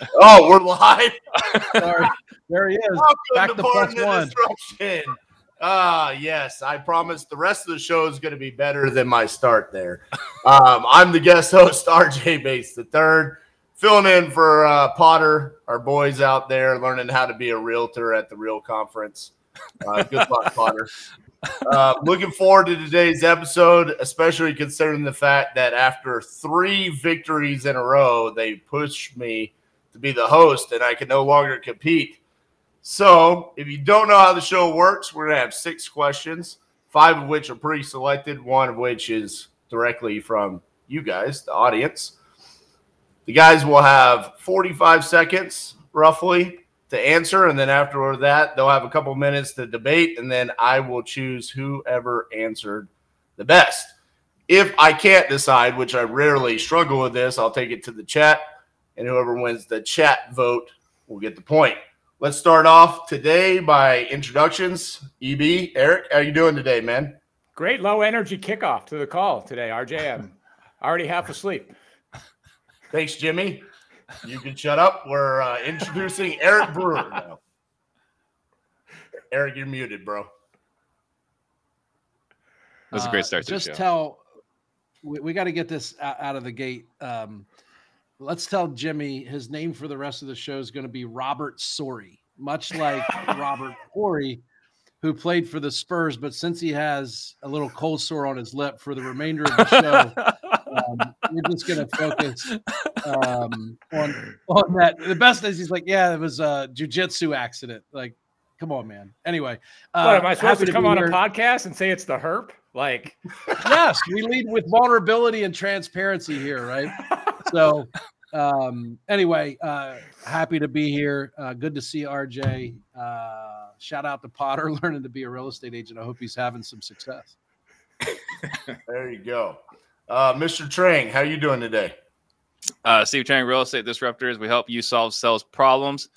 Oh, we're live. Sorry. There he is. Welcome Back to to plus the one. Disruption. Ah, yes. I promise the rest of the show is going to be better than my start there. Um, I'm the guest host, RJ Bates the third, filling in for uh, Potter, our boys out there learning how to be a realtor at the Real Conference. Uh, good luck, Potter. Uh, looking forward to today's episode, especially considering the fact that after three victories in a row, they pushed me to be the host and I can no longer compete. So, if you don't know how the show works, we're going to have six questions, five of which are pre selected, one of which is directly from you guys, the audience. The guys will have 45 seconds roughly to answer. And then after that, they'll have a couple minutes to debate. And then I will choose whoever answered the best. If I can't decide, which I rarely struggle with this, I'll take it to the chat. And whoever wins the chat vote will get the point. Let's start off today by introductions. EB, Eric, how you doing today, man? Great low energy kickoff to the call today, RJ. I'm already half asleep. Thanks, Jimmy. You can shut up. We're uh, introducing Eric Brewer now. Eric, you're muted, bro. That's a Uh, great start to the Just show. tell, we, we got to get this out, out of the gate. Um, let's tell Jimmy his name for the rest of the show is going to be Robert Sorry, much like Robert Horry, who played for the Spurs. But since he has a little cold sore on his lip for the remainder of the show, um, we're just going to focus um, on on that. The best is he's like, yeah, it was a jujitsu accident. Like, come on, man. Anyway, uh, what am I supposed happy to come on here. a podcast and say it's the herp? Like, yes, we lead with vulnerability and transparency here, right? So, um, anyway, uh, happy to be here. Uh, good to see RJ. Uh, shout out to Potter learning to be a real estate agent. I hope he's having some success. There you go. Uh, Mr. Trang, how you doing today? Uh, Steve Trang, Real Estate Disruptors. We help you solve sales problems.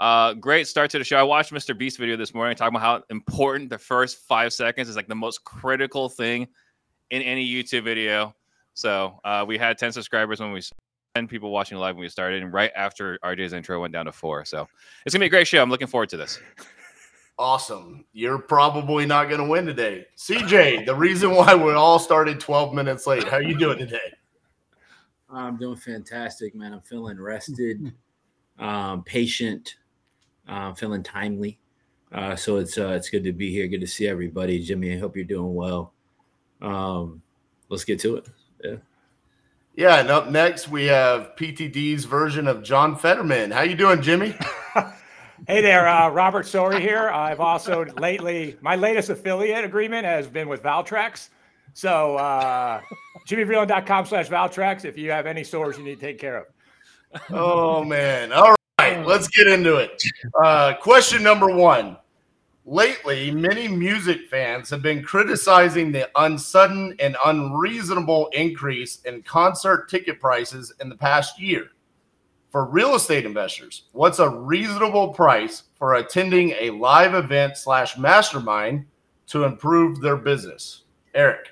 Uh, great start to the show. I watched Mr. Beast video this morning talking about how important the first five seconds is like the most critical thing in any YouTube video. So uh, we had 10 subscribers when we 10 people watching live when we started, and right after RJ's intro went down to four. So it's gonna be a great show. I'm looking forward to this. Awesome. You're probably not going to win today. CJ, the reason why we all started 12 minutes late. How you doing today? I'm doing fantastic, man. I'm feeling rested, um, patient, uh, feeling timely. Uh, so it's uh, it's good to be here. Good to see everybody, Jimmy. I hope you're doing well. Um, let's get to it. Yeah. Yeah, and up next we have PTD's version of John Fetterman. How you doing, Jimmy? hey there, uh, Robert Sorry here. I've also lately, my latest affiliate agreement has been with Valtrex. So, uh, jimmyvreeland.com slash Valtrex if you have any sores you need to take care of. Oh man. All right, let's get into it. Uh, question number one. Lately, many music fans have been criticizing the unsudden and unreasonable increase in concert ticket prices in the past year. For real estate investors, what's a reasonable price for attending a live event slash mastermind to improve their business? Eric.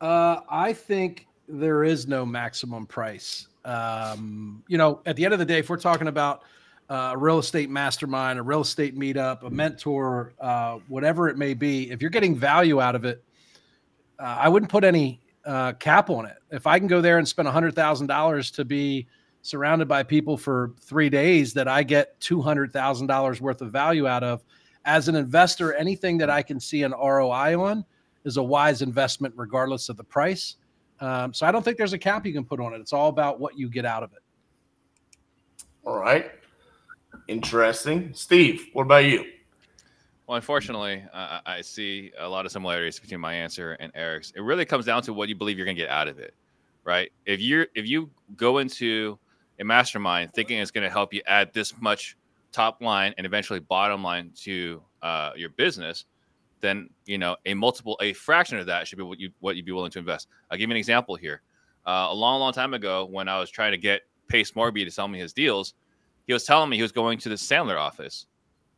Uh, I think there is no maximum price. Um, you know, at the end of the day, if we're talking about uh, a real estate mastermind, a real estate meetup, a mentor, uh, whatever it may be, if you're getting value out of it, uh, I wouldn't put any uh, cap on it. If I can go there and spend $100,000 to be surrounded by people for three days that I get $200,000 worth of value out of, as an investor, anything that I can see an ROI on is a wise investment, regardless of the price. Um, so I don't think there's a cap you can put on it. It's all about what you get out of it. All right. Interesting. Steve, what about you? Well, unfortunately, uh, I see a lot of similarities between my answer and Eric's. It really comes down to what you believe you're going to get out of it, right? If you're if you go into a mastermind thinking it's going to help you add this much top line and eventually bottom line to uh, your business, then you know a multiple, a fraction of that should be what you what you'd be willing to invest. I'll give you an example here. Uh, a long, long time ago, when I was trying to get Pace Morby to sell me his deals, he was telling me he was going to the Sandler office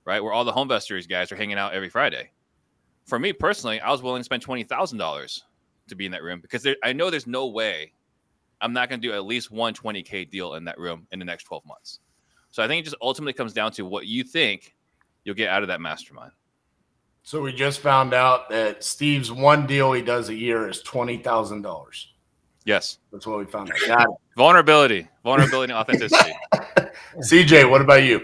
right? Where all the home investors guys are hanging out every Friday. For me personally, I was willing to spend twenty thousand dollars to be in that room because there, I know there's no way I'm not going to do at least one 20K deal in that room in the next 12 months. So I think it just ultimately comes down to what you think you'll get out of that mastermind. So we just found out that Steve's one deal he does a year is twenty thousand dollars. Yes. That's what we found out. Got it. Vulnerability, vulnerability, and authenticity. CJ, what about you?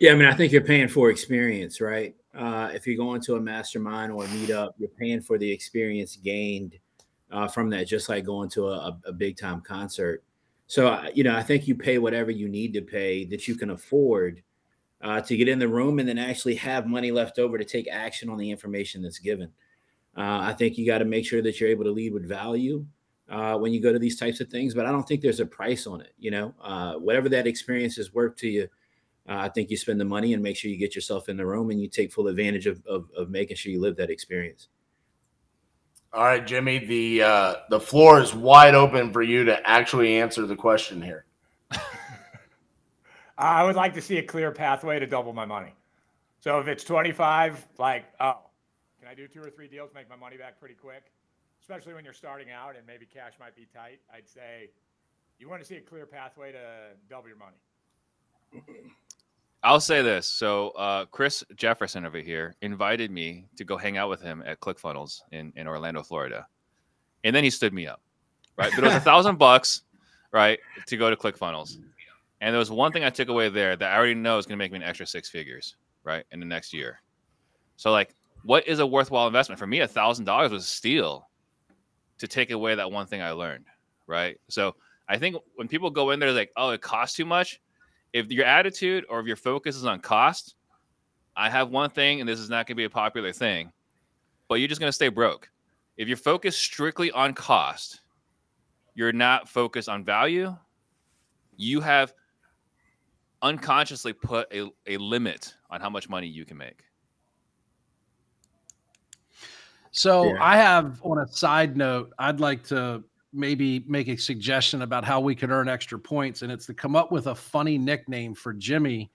Yeah, I mean, I think you're paying for experience, right? Uh, if you're going to a mastermind or a meetup, you're paying for the experience gained uh, from that, just like going to a, a big time concert. So, uh, you know, I think you pay whatever you need to pay that you can afford uh, to get in the room and then actually have money left over to take action on the information that's given. Uh, I think you got to make sure that you're able to lead with value uh, when you go to these types of things, but I don't think there's a price on it. You know, uh, whatever that experience is worth to you, uh, I think you spend the money and make sure you get yourself in the room and you take full advantage of, of, of making sure you live that experience. All right, Jimmy, the uh, the floor is wide open for you to actually answer the question here. I would like to see a clear pathway to double my money. So if it's 25, like, oh, can I do two or three deals, make my money back pretty quick? Especially when you're starting out and maybe cash might be tight. I'd say you want to see a clear pathway to double your money. I'll say this. So uh, Chris Jefferson over here invited me to go hang out with him at ClickFunnels in, in Orlando, Florida. And then he stood me up. Right. But it was a thousand bucks, right, to go to ClickFunnels. And there was one thing I took away there that I already know is going to make me an extra six figures, right, in the next year. So, like, what is a worthwhile investment? For me, a thousand dollars was a steal to take away that one thing I learned, right? So, I think when people go in there, like, oh, it costs too much. If your attitude or if your focus is on cost, I have one thing, and this is not going to be a popular thing, but you're just going to stay broke. If you're focused strictly on cost, you're not focused on value. You have unconsciously put a, a limit on how much money you can make. So Yeah. I have on a side note, I'd like to maybe make a suggestion about how we could earn extra points, and it's to come up with a funny nickname for Jimmy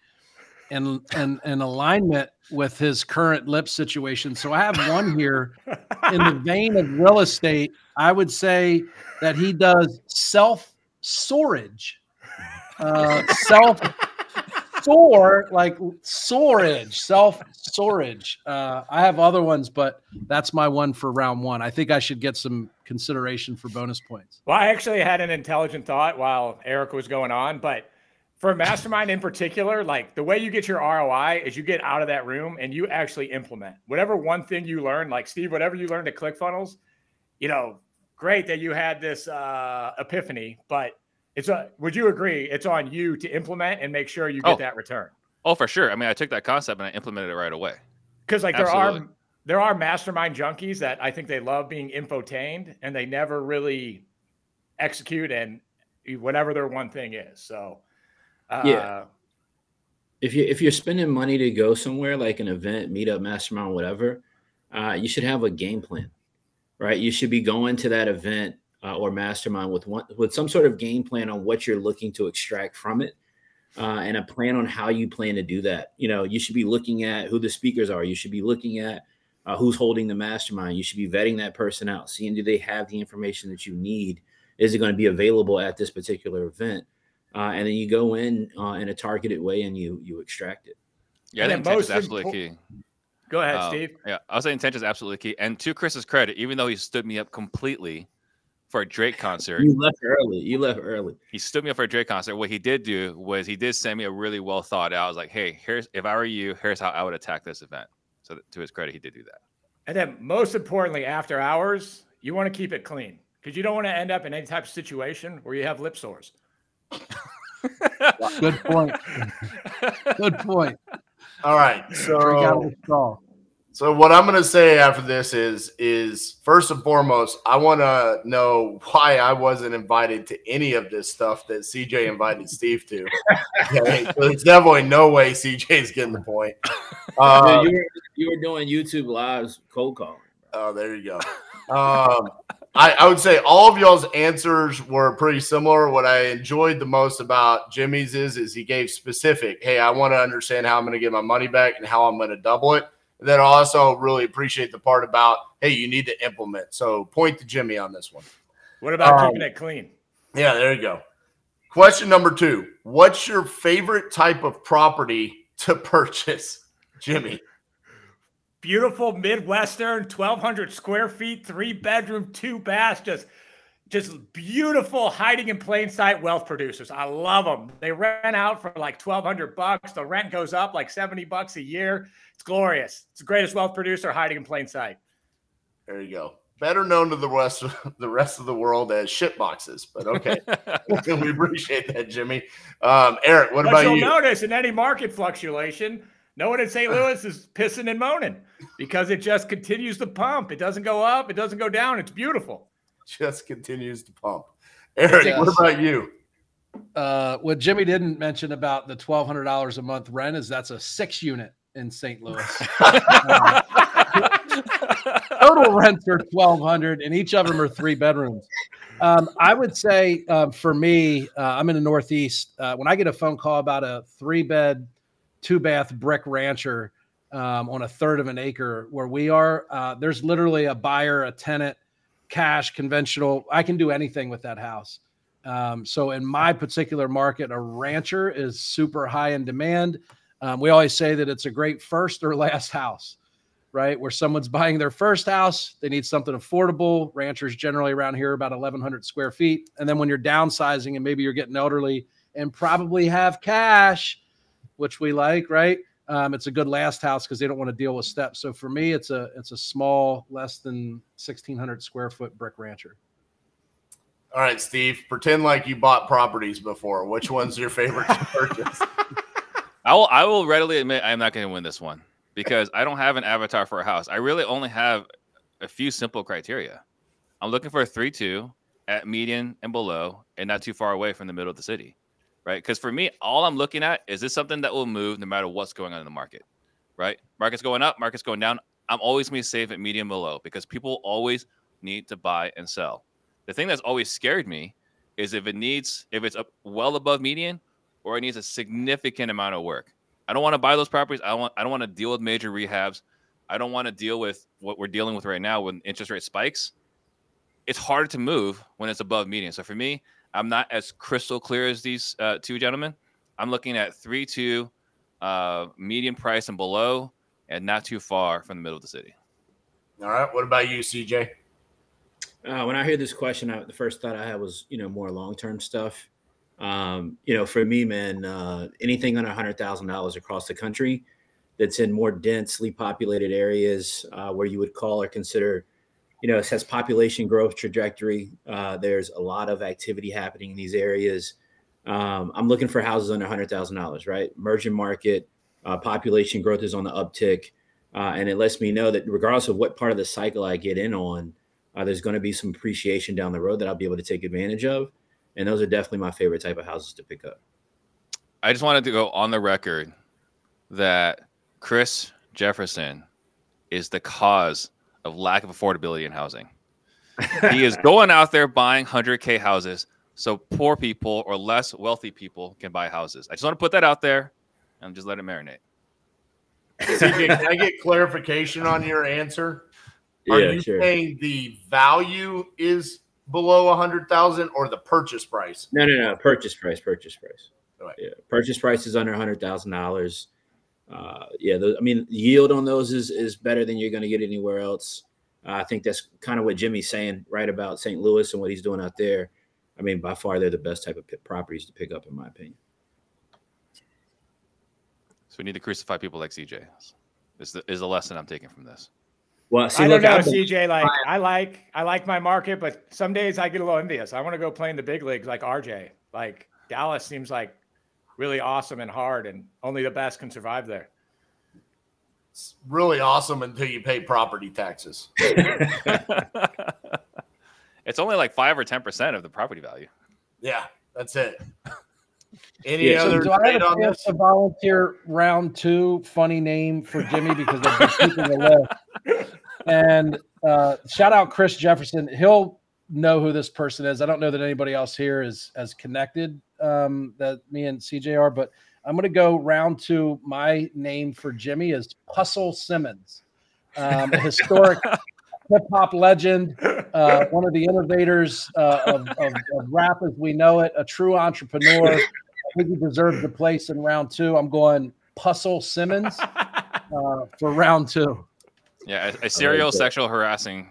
and and in alignment with his current lip situation. So I have one here in the vein of real estate. I would say that he does self storage, uh, self store like storage, self storage. Uh, I have other ones, but that's my one for round one. I think I should get some consideration for bonus points. Well, I actually had an intelligent thought while Eric was going on, but for mastermind in particular, like the way you get your ROI is you get out of that room and you actually implement whatever one thing you learned, like Steve, whatever you learned at ClickFunnels, you know, great that you had this uh, epiphany, but it's a, would you agree? It's on you to implement and make sure you get Oh. that return. Oh, for sure. I mean, I took that concept and I implemented it right away. Because like there are there are mastermind junkies that I think they love being infotained and they never really execute and whatever their one thing is. So uh, Yeah. if you if you're spending money to go somewhere like an event, meetup, mastermind, whatever, uh, you should have a game plan, right? You should be going to that event uh, or mastermind with one with some sort of game plan on what you're looking to extract from it, uh, and a plan on how you plan to do that. You know, you should be looking at who the speakers are. You should be looking at uh, who's holding the mastermind. You should be vetting that person out, seeing do they have the information that you need. Is it going to be available at this particular event? Uh, and then you go in uh, in a targeted way and you you extract it. Yeah, I think the is absolutely impo- key. go ahead, Um, Steve. Yeah, I was saying intention is absolutely key. And to Chris's credit, even though he stood me up completely for a Drake concert, You left early. You left early. he stood me up for a Drake concert. What he did do was he did send me a really well thought out. I was like, hey, here's if I were you, here's how I would attack this event. So to his credit, he did do that. And then most importantly, after hours, you want to keep it clean because you don't want to end up in any type of situation where you have lip sores. Good point. Good point. All right. Drink out of So the straw. So what I'm gonna say after this is is first and foremost, I wanna know why I wasn't invited to any of this stuff that CJ invited Steve to. Okay. So there's definitely no way CJ's getting the point. Dude, you, were, you were doing YouTube lives cold calling. Oh, there you go. Um, I, I would say all of y'all's answers were pretty similar. What I enjoyed the most about Jimmy's is is he gave specific. Hey, I want to understand how I'm going to get my money back and how I'm going to double it. Then I also really appreciate the part about hey, you need to implement. So point to Jimmy on this one. What about Um, keeping it clean? Yeah, there you go. Question number two. Question number two. What's your favorite type of property to purchase, Jimmy? Beautiful Midwestern, 1,200 square feet, three bedroom, two baths, just just beautiful hiding in plain sight wealth producers. I love them. They rent out for like 1200 bucks. The rent goes up like 70 bucks a year. It's glorious. It's the greatest wealth producer hiding in plain sight. There you go. Better known to the rest of the rest of the world as shit boxes, but okay. we appreciate that, Jimmy. Um, Eric, what but about you'll you? notice in any market fluctuation, no one in St. Louis is pissing and moaning because it just continues to pump. It doesn't go up, it doesn't go down. It's beautiful. Just continues to pump. Eric, what about you? Uh, what Jimmy didn't mention about the twelve hundred dollars a month rent is that's a six unit in St. Louis. Uh, total rents are twelve hundred, and each of them are three bedrooms. Um, I would say um, for me, uh, I'm in the Northeast. Uh, when I get a phone call about a three bed, two bath brick rancher um, on a third of an acre where we are, uh, there's literally a buyer, a tenant, cash, conventional. I can do anything with that house. Um, so in my particular market, a rancher is super high in demand. Um, we always say that it's a great first or last house, right? Where someone's buying their first house, they need something affordable. Ranchers generally around here are about 1,100 square feet. And then when you're downsizing and maybe you're getting elderly and probably have cash, which we like, right? Um, it's a good last house because they don't want to deal with steps. So for me, it's a it's a small, less than 1,600 square foot brick rancher. All right, Steve, pretend like you bought properties before. Which one's your favorite to purchase? I will. I will readily admit I am not going to win this one because I don't have an avatar for a house. I really only have a few simple criteria. I'm looking for a three-two at median and below, and not too far away from the middle of the city, right? Because for me, all I'm looking at is this something that will move no matter what's going on in the market, right? Market's going up, market's going down. I'm always going to be safe at median below because people always need to buy and sell. The thing that's always scared me is if it needs, if it's up well above median, or it needs a significant amount of work. I don't want to buy those properties. I don't want I don't want to deal with major rehabs. I don't want to deal with what we're dealing with right now when interest rate spikes. It's hard to move when it's above median. So for me, I'm not as crystal clear as these uh, two gentlemen. I'm looking at three two, uh, median price and below, and not too far from the middle of the city. All right. What about you, CJ? Uh, when I hear this question, I, the first thought I had was, you know, more long term stuff. Um, you know, for me, man, uh, anything under hundred thousand dollars across the country that's in more densely populated areas uh, where you would call or consider, you know, it has population growth trajectory. Uh, there's a lot of activity happening in these areas. Um, I'm looking for houses under hundred thousand dollars, right? Merging market, uh, population growth is on the uptick, uh, and it lets me know that regardless of what part of the cycle I get in on, uh, there's going to be some appreciation down the road that I'll be able to take advantage of. And those are definitely my favorite type of houses to pick up. I just wanted to go on the record that Chris Jefferson is the cause of lack of affordability in housing. he is going out there buying 100K houses so poor people or less wealthy people can buy houses. I just want to put that out there and just let it marinate. CJ, can I get clarification on your answer? Are Yeah, you sure. saying the value is below a hundred thousand or the purchase price? No, no, no. Purchase price, purchase price. Right. Yeah, purchase price is under a hundred thousand dollars. Uh, yeah, those, I mean, yield on those is is better than you're going to get anywhere else. Uh, I think that's kind of what Jimmy's saying, right about St. Louis and what he's doing out there. I mean, by far, they're the best type of p- properties to pick up, in my opinion. So we need to crucify people like CJ. Is the is the lesson I'm taking from this. Well, see, I don't know, CJ. Like I like I like my market, but some days I get a little envious. I want to go play in the big leagues like RJ. Like Dallas seems like really awesome and hard, and only the best can survive there. It's really awesome until you pay property taxes. it's only like five or ten percent of the property value. Yeah, that's it. Any Yeah, so do I have a on this? to volunteer round two? Funny name for Jimmy because I've been keeping the list. And uh, shout out Chris Jefferson. He'll know who this person is. I don't know that anybody else here is as connected um, that me and CJ are, but I'm going to go round two. My name for Jimmy is Puzzle Simmons, um, a historic hip hop legend, uh, one of the innovators uh, of, of, of, rap as we know it, a true entrepreneur. I think he deserves a place in round two. I'm going Puzzle Simmons uh, for round two. Yeah, a, a serial sexual harassing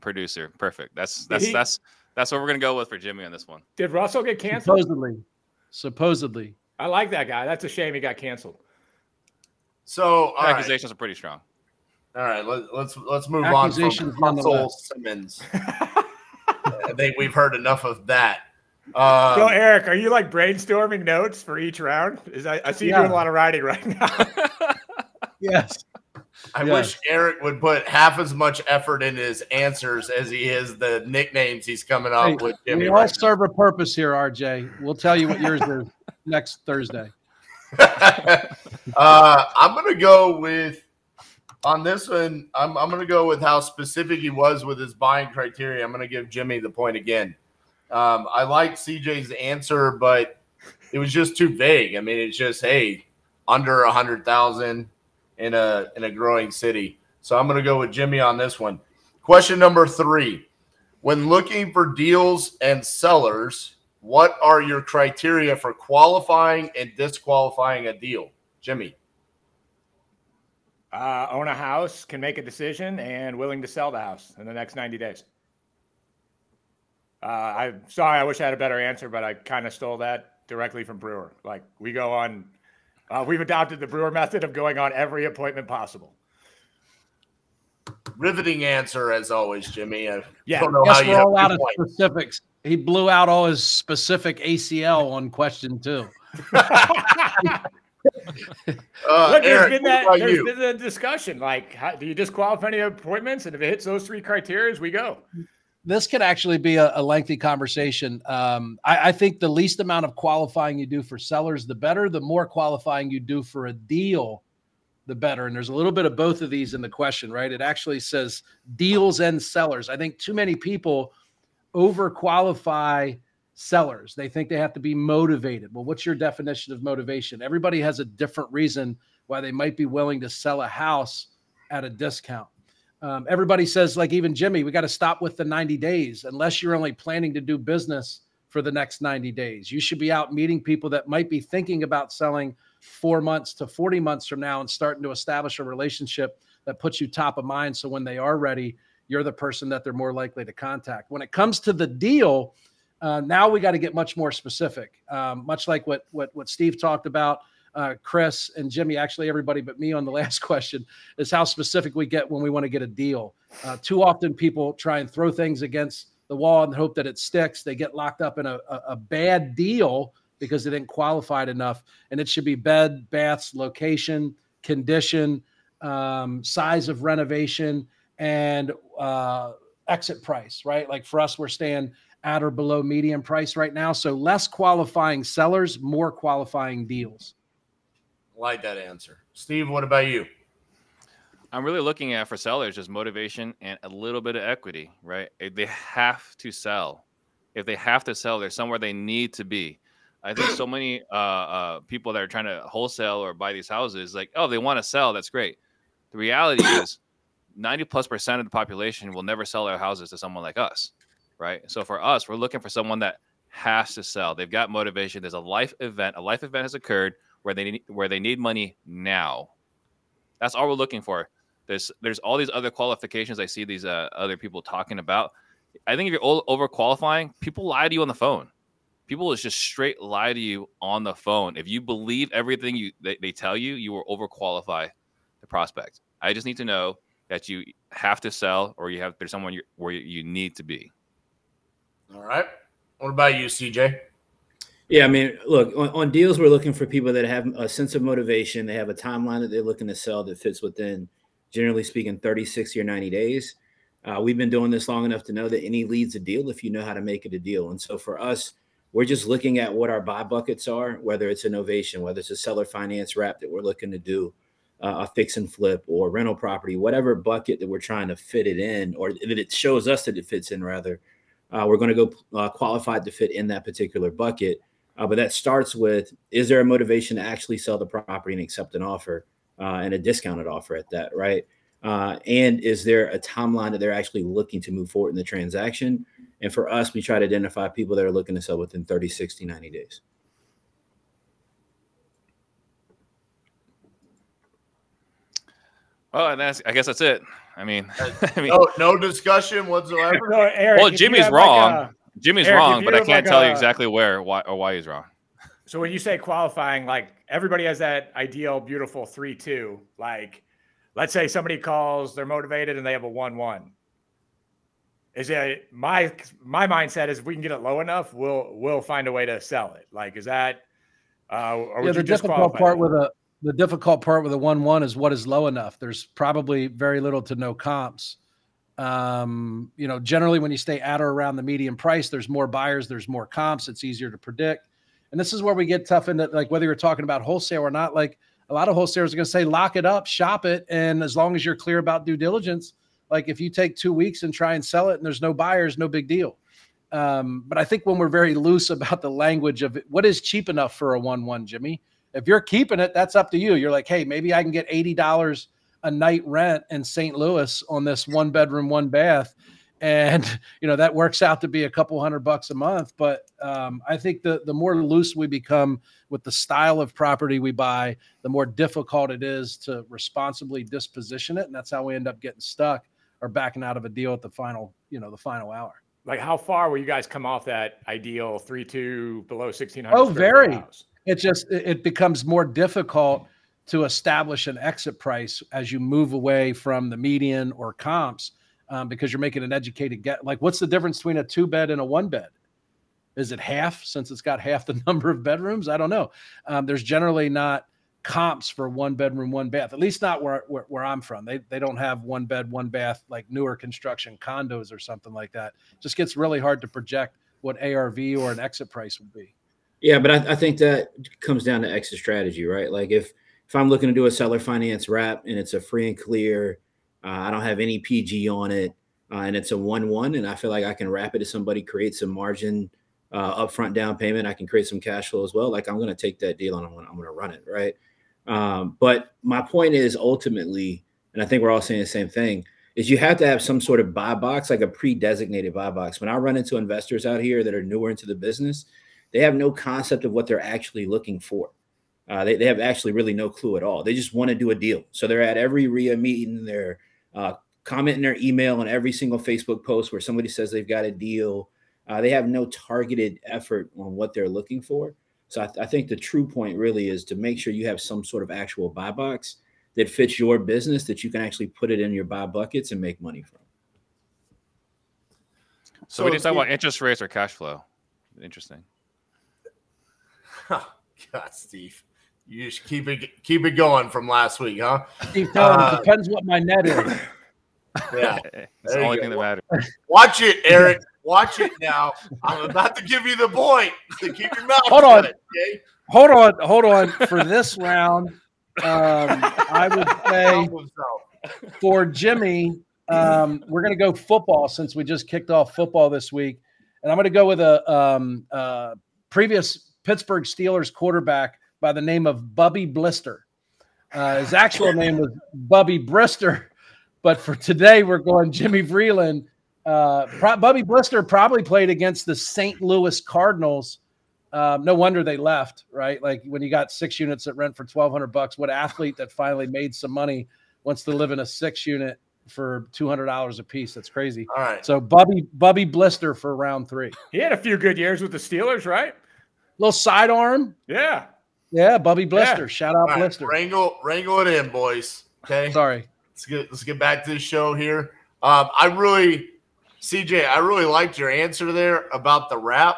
producer. Perfect. That's that's he, that's that's what we're gonna go with for Jimmy on this one. Did Russell get canceled? Supposedly. Supposedly. I like that guy. That's a shame he got canceled. So accusations right. are pretty strong. All right, let, us let's, let's move on from Russell Simmons. I think we've heard enough of that. Um, so, Eric, are you like brainstorming notes for each round? Is I, I see you yeah. doing a lot of writing right now. yes. I yes. wish Eric would put half as much effort in his answers as he is the nicknames he's coming up hey, with. Jimmy we all right serve a purpose here, RJ. We'll tell you what yours is next Thursday. uh, I'm gonna go with on this one. I'm I'm gonna go with how specific he was with his buying criteria. I'm gonna give Jimmy the point again. Um, I like CJ's answer, but it was just too vague. I mean, it's just hey, under a hundred thousand in a in a growing city. So I'm going to go with Jimmy on this one. Question number three: When looking for deals and sellers, what are your criteria for qualifying and disqualifying a deal, Jimmy? Uh, own a house, can make a decision, and willing to sell the house in the next 90 days. Uh, I'm sorry, I wish I had a better answer, but I kind of stole that directly from Brewer. Like we go on uh, we've adopted the Brewer method of going on every appointment possible. Riveting answer as always, Jimmy. I yeah, don't know how you all out of specifics. He blew out all his specific ACL on question two. uh, Look, there's Eric, been that. There's you? been the discussion. Like, how, do you disqualify any appointments? And if it hits those three criteria, we go this could actually be a, a lengthy conversation. Um, I, I, think the least amount of qualifying you do for sellers, the better. The more qualifying you do for a deal, the better. And there's a little bit of both of these in the question, right? It actually says deals and sellers. I think too many people over overqualify sellers. They think they have to be motivated. Well, what's your definition of motivation? Everybody has a different reason why they might be willing to sell a house at a discount. Um, everybody says, like even Jimmy, we got to stop with the 90 days unless you're only planning to do business for the next 90 days. You should be out meeting people that might be thinking about selling four months to 40 months from now and starting to establish a relationship that puts you top of mind. So when they are ready, you're the person that they're more likely to contact. When it comes to the deal, uh, now we got to get much more specific, um, much like what, what, what Steve talked about uh, Chris and Jimmy, actually everybody but me on the last question, is how specific we get when we want to get a deal. Uh, too often people try and throw things against the wall and hope that it sticks. They get locked up in a, a, a bad deal because they didn't qualify enough. And it should be bed, baths, location, condition, um, size of renovation, and uh, exit price, right? Like for us, we're staying at or below median price right now. So less qualifying sellers, more qualifying deals like that answer. Steve, what about you? I'm really looking at for sellers just motivation and a little bit of equity, right? They have to sell. If they have to sell, there's somewhere they need to be. I think so many uh, uh, people that are trying to wholesale or buy these houses, like, oh, they want to sell. That's great. The reality is, 90 plus percent of the population will never sell their houses to someone like us, right? So for us, we're looking for someone that has to sell. They've got motivation. There's a life event. A life event has occurred where they need, where they need money now. That's all we're looking for. There's there's all these other qualifications I see these uh, other people talking about. I think if you're over qualifying, people lie to you on the phone. People will just straight lie to you on the phone. If you believe everything you they, they tell you, you will overqualify the prospect. I just need to know that you have to sell or you have there's someone where you need to be. All right. What about you, CJ? Yeah, I mean, look, on, on, deals, we're looking for people that have a sense of motivation. They have a timeline that they're looking to sell that fits within, generally speaking, 30, 60, or 90 days. Uh, we've been doing this long enough to know that any lead's a deal if you know how to make it a deal. And so for us, we're just looking at what our buy buckets are, whether it's a novation, whether it's a seller finance wrap that we're looking to do, uh, a fix and flip, or rental property, whatever bucket that we're trying to fit it in, or that it shows us that it fits in, rather. Uh, we're going to go uh, qualified to fit in that particular bucket uh, but that starts with is there a motivation to actually sell the property and accept an offer uh, and a discounted offer at that, right? Uh, and is there a timeline that they're actually looking to move forward in the transaction? And for us, we try to identify people that are looking to sell within 30, 60, 90 days. Well, and that's I guess that's it. I mean, I mean, No, no discussion whatsoever. So, Eric, well, Jimmy's have like wrong. a- Jimmy's Eric, wrong, but I can't like tell you exactly where why or why he's wrong. So when you say qualifying, like everybody has that ideal, beautiful three-two. Like, let's say somebody calls, they're motivated, and they have a one-one. Is it my my mindset is if we can get it low enough, we'll we'll find a way to sell it. Like, is that? Uh, or yeah, would the you difficult disqualify part with a the difficult part with a one one is what is low enough. There's probably very little to no comps. Um, you know, generally when you stay at or around the median price, there's more buyers, there's more comps. It's easier to predict. And this is where we get tough into like whether you're talking about wholesale or not. Like a lot of wholesalers are going to say, lock it up, shop it, and as long as you're clear about due diligence, like if you take two weeks and try and sell it and there's no buyers, no big deal. Um, but I think when we're very loose about the language of what is cheap enough for a one-one, Jimmy? If you're keeping it, that's up to you. You're like, hey, maybe I can get eighty dollars a night rent in St. Louis on this one bedroom, one bath, and you know that works out to be a couple hundred bucks a month. But um, I think the the more loose we become with the style of property we buy, the more difficult it is to responsibly disposition it, and that's how we end up getting stuck or backing out of a deal at the final, you know, the final hour. like how far will you guys come off that ideal three-two below sixteen hundred? Oh, very. It just it becomes more difficult to establish an exit price as you move away from the median or comps um, because you're making an educated get like what's the difference between a two bed and a one bed is it half since it's got half the number of bedrooms? I don't know. Um, there's generally not comps for one bedroom one bath at least not where, where, where i'm from. They, they don't have one bed one bath like newer construction condos or something like that. Just gets really hard to project what arv or an exit price would be Yeah, but I, I think that comes down to exit strategy, right? Like if if I'm looking to do a seller finance wrap and it's a free and clear, uh, I don't have any PG on it, uh, and it's a one one, and I feel like I can wrap it to somebody, create some margin, uh, upfront down payment, I can create some cash flow as well. Like I'm going to take that deal and I'm going I'm to run it, right? Um, but my point is ultimately, and I think we're all saying the same thing, is you have to have some sort of buy box, like a pre-designated buy box. When I run into investors out here that are newer into the business, they have no concept of what they're actually looking for. Uh, they, they have actually really no clue at all. They just want to do a deal. So they're at every REIA meeting, they're uh, commenting their email on every single Facebook post where somebody says they've got a deal. Uh, they have no targeted effort on what they're looking for. So I, th- I think the true point really is to make sure you have some sort of actual buy box that fits your business that you can actually put it in your buy buckets and make money from. So, we didn't talk about interest rates or cash flow. Interesting. God, Steve, you just keep it keep it going from last week, huh? Steve, tell him Uh, it depends what my net is. Yeah. it's the you only go. thing that matters. Watch it, Eric. Watch it now. I'm about to give you the point. So keep your mouth Hold on. shut, okay? Hold on, hold on. For this round, um, I would say for Jimmy, um, we're going to go football since we just kicked off football this week, and I'm going to go with a um, uh, previous Pittsburgh Steelers quarterback by the name of Bubby Blister. Uh, his actual name was Bubby Brister, but for today we're going Jimmy Vreeland. Uh, pro- Bubby Blister probably played against the St. Louis Cardinals. Um, no wonder they left, right? Like when you got six units that rent for twelve hundred bucks, what athlete that finally made some money wants to live in a six unit for two hundred dollars a piece? That's crazy. All right. So Bubby Bubby Blister for round three. He had a few good years with the Steelers, right? Little sidearm, Yeah. yeah. Bubby Blister. Shout out All right. Blister. Wrangle, wrangle it in, boys. Okay. Sorry. let's get let's get back to the show here. Um, I really, CJ, I really liked your answer there about the wrap,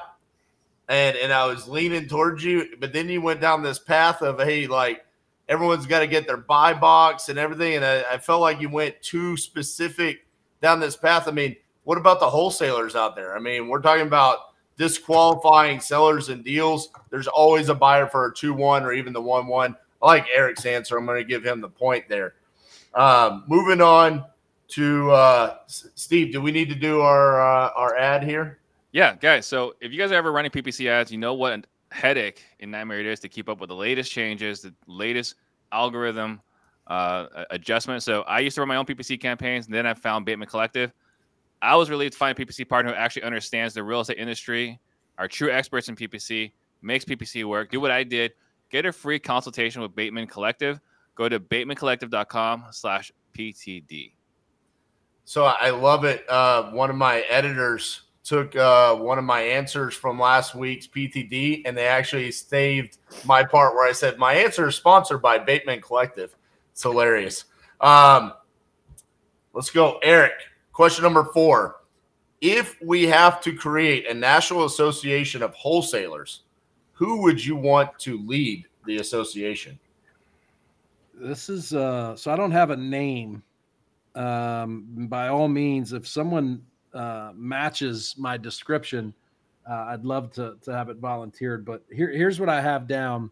and and I was leaning towards you, but then you went down this path of hey, like everyone's got to get their buy box and everything, and I, I felt like you went too specific down this path. I mean, what about the wholesalers out there? I mean, we're talking about disqualifying sellers and deals. There's always a buyer for a two one or even the one one. I like Eric's answer. I'm going to give him the point there. Um, moving on to uh, Steve, do we need to do our uh, our ad here? Yeah, guys. So if you guys are ever running PPC ads, you know what a headache and nightmare it is to keep up with the latest changes, the latest algorithm uh, adjustment. So I used to run my own PPC campaigns, and then I found Bateman Collective. I was relieved to find a PPC partner who actually understands the real estate industry, are true experts in PPC, makes PPC work. Do what I did. Get a free consultation with Bateman Collective. Go to batemancollective.com slash PTD. So I love it. Uh, one of my editors took uh, one of my answers from last week's PTD and they actually saved my part where I said my answer is sponsored by Bateman Collective. It's hilarious. Um, let's go, Eric. Question number four. If we have to create a national association of wholesalers, who would you want to lead the association? This is uh so I don't have a name. Um by all means, if someone uh matches my description, uh, I'd love to to have it volunteered. But here here's what I have down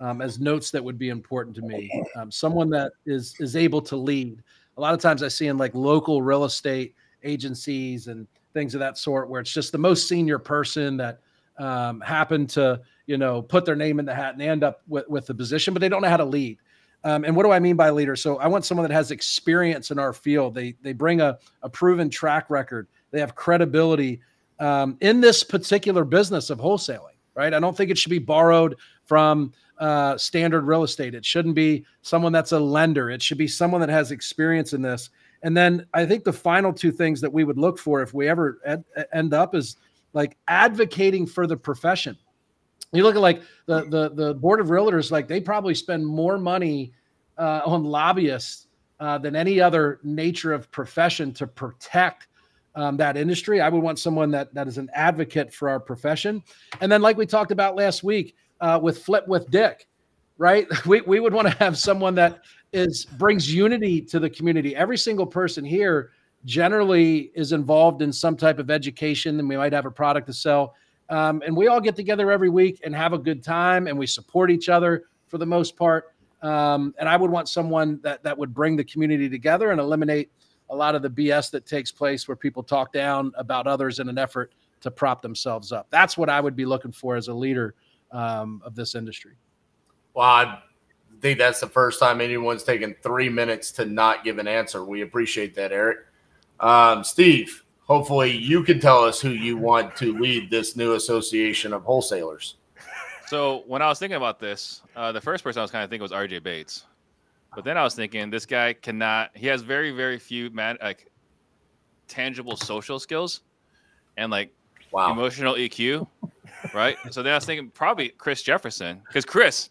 um, as notes that would be important to me. Um, someone that is is able to lead. A lot of times I see in like local real estate agencies and things of that sort where it's just the most senior person that um, happen to you know put their name in the hat and end up with, with the position, but they don't know how to lead. Um, and what do I mean by leader? So I want someone that has experience in our field. They they bring a, a proven track record. They have credibility um, in this particular business of wholesaling. Right? I don't think it should be borrowed from uh, standard real estate. It shouldn't be someone that's a lender. It should be someone that has experience in this. And then I think the final two things that we would look for if we ever ed- end up is like advocating for the profession. You look at like the the the board of realtors, like they probably spend more money uh, on lobbyists uh, than any other nature of profession to protect um, that industry. I would want someone that that is an advocate for our profession. And then, like we talked about last week uh, with Flip with Dick, right? We we would want to have someone that is brings unity to the community. Every single person here generally is involved in some type of education, and we might have a product to sell. Um, and we all get together every week and have a good time, and we support each other for the most part. Um, and I would want someone that that would bring the community together and eliminate a lot of the BS that takes place where people talk down about others in an effort to prop themselves up. That's what I would be looking for as a leader um, of this industry. Well, I think that's the first time anyone's taken three minutes to not give an answer. We appreciate that, Eric. Um, Steve, hopefully you can tell us who you want to lead this new association of wholesalers. So when I was thinking about this, uh, the first person I was kind of thinking was RJ Bates, but then I was thinking this guy cannot. He has very very few man like tangible social skills, and like Wow. emotional EQ, right? so then I was thinking probably Chris Jefferson because Chris,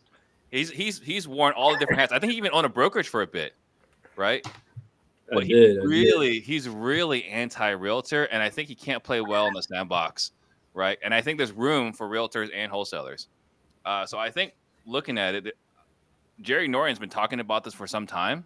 he's he's he's worn all the different hats. I think he even owned a brokerage for a bit, right? But he did. really, he's really anti-realtor, and I think he can't play well in the sandbox, right? And I think there's room for realtors and wholesalers. Uh, so I think looking at it, Jerry Norton's been talking about this for some time.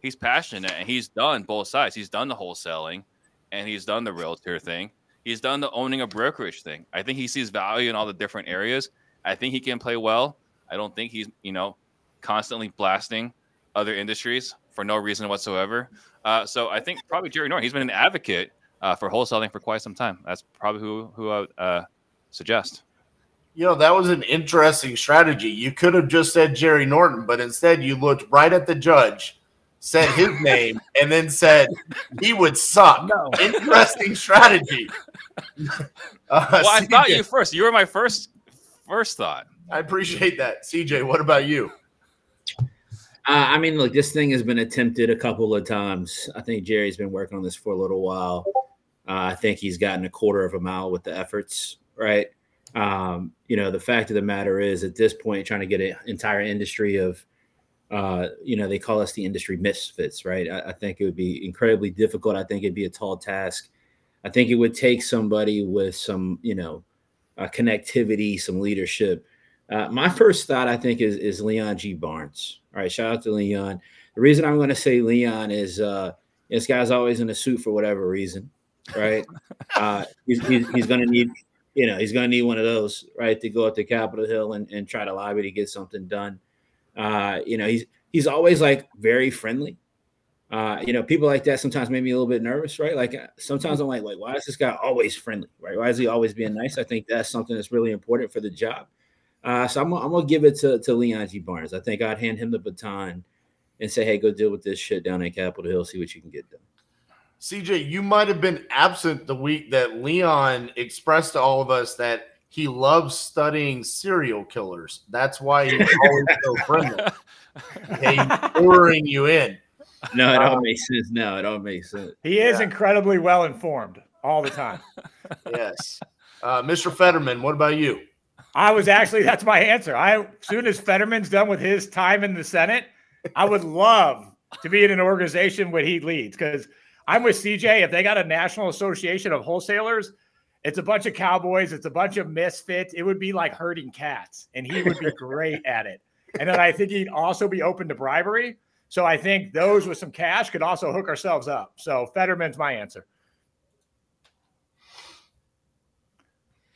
He's passionate, and he's done both sides. He's done the wholesaling, and he's done the realtor thing. He's done the owning a brokerage thing. I think he sees value in all the different areas. I think he can play well. I don't think he's, you know, constantly blasting other industries for no reason whatsoever. Uh, so I think probably Jerry Norton. He's been an advocate uh, for wholesaling for quite some time. That's probably who who I would uh, suggest. You know, that was an interesting strategy. You could have just said Jerry Norton, but instead you looked right at the judge, said his name, and then said he would suck. No. Interesting strategy. Uh, Well, I thought you first. You were my first first thought. I appreciate that. CJ, what about you? Uh, I mean, look, this thing has been attempted a couple of times. I think Jerry's been working on this for a little while. Uh, I think he's gotten a quarter of a mile with the efforts, right? Um, you know, the fact of the matter is, at this point, trying to get an entire industry of, uh, you know, they call us the industry misfits, right? I, I think it would be incredibly difficult. I think it'd be a tall task. I think it would take somebody with some, you know, uh, connectivity, some leadership. Uh, my first thought, I think, is is Leon G. Barnes. All right, shout out to Leon. The reason I'm going to say Leon is uh, this guy's always in a suit for whatever reason, right? uh, he's he's, he's going to need, you know, he's going to need one of those, right, to go up to Capitol Hill and, and try to lobby to get something done. Uh, you know, he's he's always like very friendly. Uh, you know, people like that sometimes make me a little bit nervous, right? Like uh, sometimes I'm like, like, why is this guy always friendly, right? Why is he always being nice? I think that's something that's really important for the job. Uh, so I'm, I'm gonna give it to, to Leon G. Barnes. I think I'd hand him the baton and say, hey, go deal with this shit down in Capitol Hill, see what you can get done. CJ, you might have been absent the week that Leon expressed to all of us that he loves studying serial killers. That's why he's always so friendly. Okay, he's luring you in. No, it all Um, makes sense. No, it all makes sense. He is Yeah. incredibly well informed all the time. Yes. Uh, Mr. Fetterman, what about you? I was actually that's my answer. I soon as Fetterman's done with his time in the Senate, I would love to be in an organization where he leads because I'm with CJ. If they got a national association of wholesalers, it's a bunch of cowboys, it's a bunch of misfits. It would be like herding cats, and he would be great at it. And then I think he'd also be open to bribery. So I think those with some cash could also hook ourselves up. So Fetterman's my answer.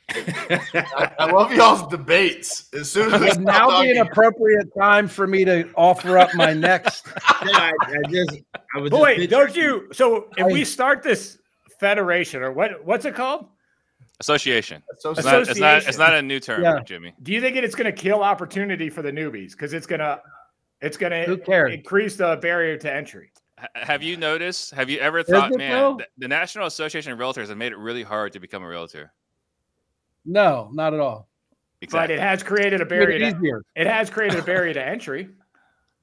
I, I love y'all's debates. As soon as we Would stop now be an appropriate time for me to offer up my next. No, I, I just, I was. But just wait, picturing- don't you? So if I- we start this federation or what? What's it called? Association. So- It's not, it's not. It's not a new term, Yeah. Jimmy. Do you think it's going to kill opportunity for the newbies because it's going to it's going to increase the barrier to entry? Have you noticed? Have you ever thought, man, though? the, the National Association of Realtors have made it really hard to become a realtor? No, not at all. But it has created a barrier. it To, it has created a barrier to entry.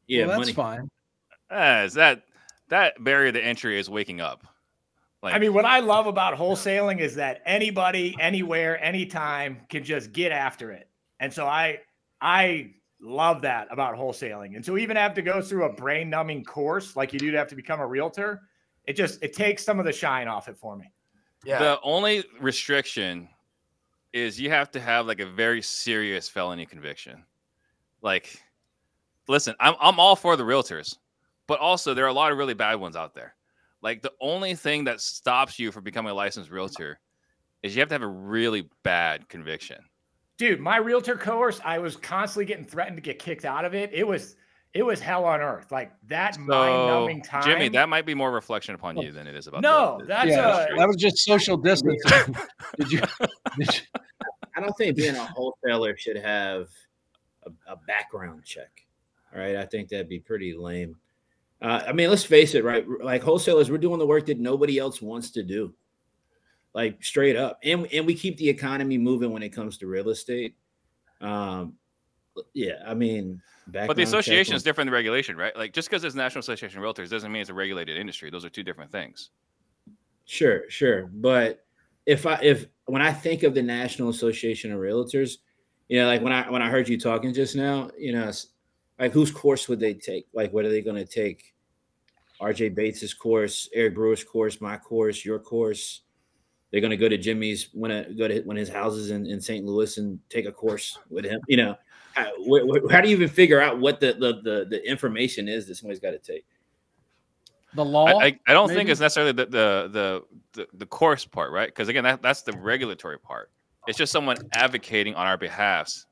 Yeah, well, that's money. fine. Ah, is that that barrier to entry is waking up? Like, I mean, what I love about wholesaling is that anybody, anywhere, anytime can just get after it. And so I I love that about wholesaling. And so even have to go through a brain numbing course like you do to have to become a realtor, it just it takes some of the shine off it for me. yeah. the only restriction is you have to have like a very serious felony conviction. Like, listen, I'm I'm all for the realtors, but also there are a lot of really bad ones out there. Like the only thing that stops you from becoming a licensed realtor is you have to have a really bad conviction. Dude, my realtor course, I was constantly getting threatened to get kicked out of it. It was it was hell on earth. Like that mind-numbing time. Jimmy, that might be more reflection upon you than it is about. No, the- the- that's yeah, a- that was just social distancing. did you? Did you I don't think being a wholesaler should have a, a background check. All right. I think that'd be pretty lame. Uh, I mean, let's face it, right? Like wholesalers, we're doing the work that nobody else wants to do. Like straight up. And and we keep the economy moving when it comes to real estate. Um yeah, I mean But the association is different than regulation, right? Like just because it's National Association of Realtors doesn't mean it's a regulated industry. Those are two different things. Sure, sure. But if I if when I think of the National Association of Realtors, you know, like when I when I heard you talking just now, you know, like whose course would they take? Like, what are they going to take? RJ Bates's course, Eric Brewer's course, my course, your course. They're going to go to Jimmy's when I go to when his house is in, in St. Louis and take a course with him. You know, how, wh- wh- how do you even figure out what the the the, the information is that somebody's got to take? the law? I, I, I don't think it's necessarily the the the the, the course part, right? Because again, that, that's the regulatory part. It's just someone advocating on our behalfs